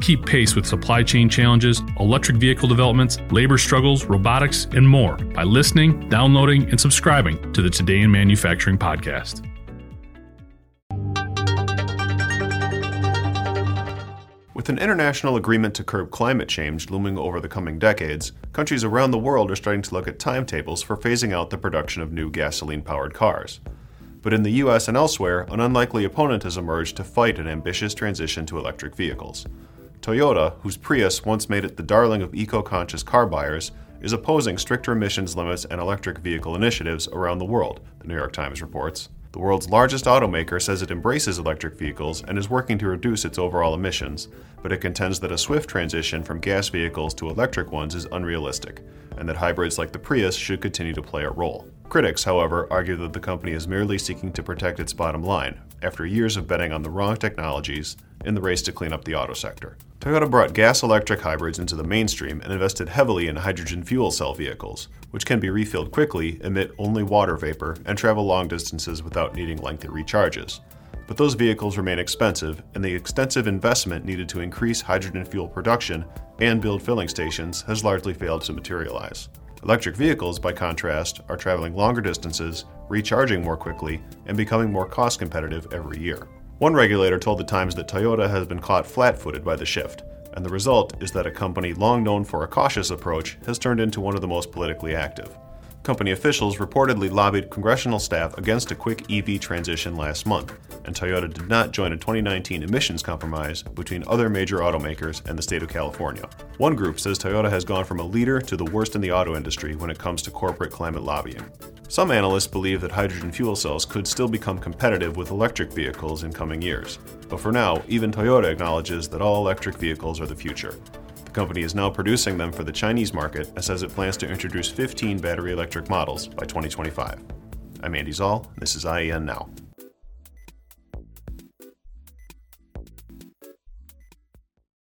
Keep pace with supply chain challenges, electric vehicle developments, labor struggles, robotics, and more by listening, downloading, and subscribing to the Today in Manufacturing podcast. With an international agreement to curb climate change looming over the coming decades, countries around the world are starting to look at timetables for phasing out the production of new gasoline powered cars. But in the US and elsewhere, an unlikely opponent has emerged to fight an ambitious transition to electric vehicles. Toyota, whose Prius once made it the darling of eco conscious car buyers, is opposing stricter emissions limits and electric vehicle initiatives around the world, the New York Times reports. The world's largest automaker says it embraces electric vehicles and is working to reduce its overall emissions, but it contends that a swift transition from gas vehicles to electric ones is unrealistic, and that hybrids like the Prius should continue to play a role. Critics, however, argue that the company is merely seeking to protect its bottom line after years of betting on the wrong technologies in the race to clean up the auto sector. Toyota brought gas electric hybrids into the mainstream and invested heavily in hydrogen fuel cell vehicles, which can be refilled quickly, emit only water vapor, and travel long distances without needing lengthy recharges. But those vehicles remain expensive, and the extensive investment needed to increase hydrogen fuel production and build filling stations has largely failed to materialize. Electric vehicles, by contrast, are traveling longer distances, recharging more quickly, and becoming more cost competitive every year. One regulator told The Times that Toyota has been caught flat footed by the shift, and the result is that a company long known for a cautious approach has turned into one of the most politically active. Company officials reportedly lobbied congressional staff against a quick EV transition last month, and Toyota did not join a 2019 emissions compromise between other major automakers and the state of California. One group says Toyota has gone from a leader to the worst in the auto industry when it comes to corporate climate lobbying. Some analysts believe that hydrogen fuel cells could still become competitive with electric vehicles in coming years, but for now, even Toyota acknowledges that all electric vehicles are the future. The company is now producing them for the Chinese market and says it plans to introduce 15 battery electric models by 2025. I'm Andy Szal, and this is IEN Now.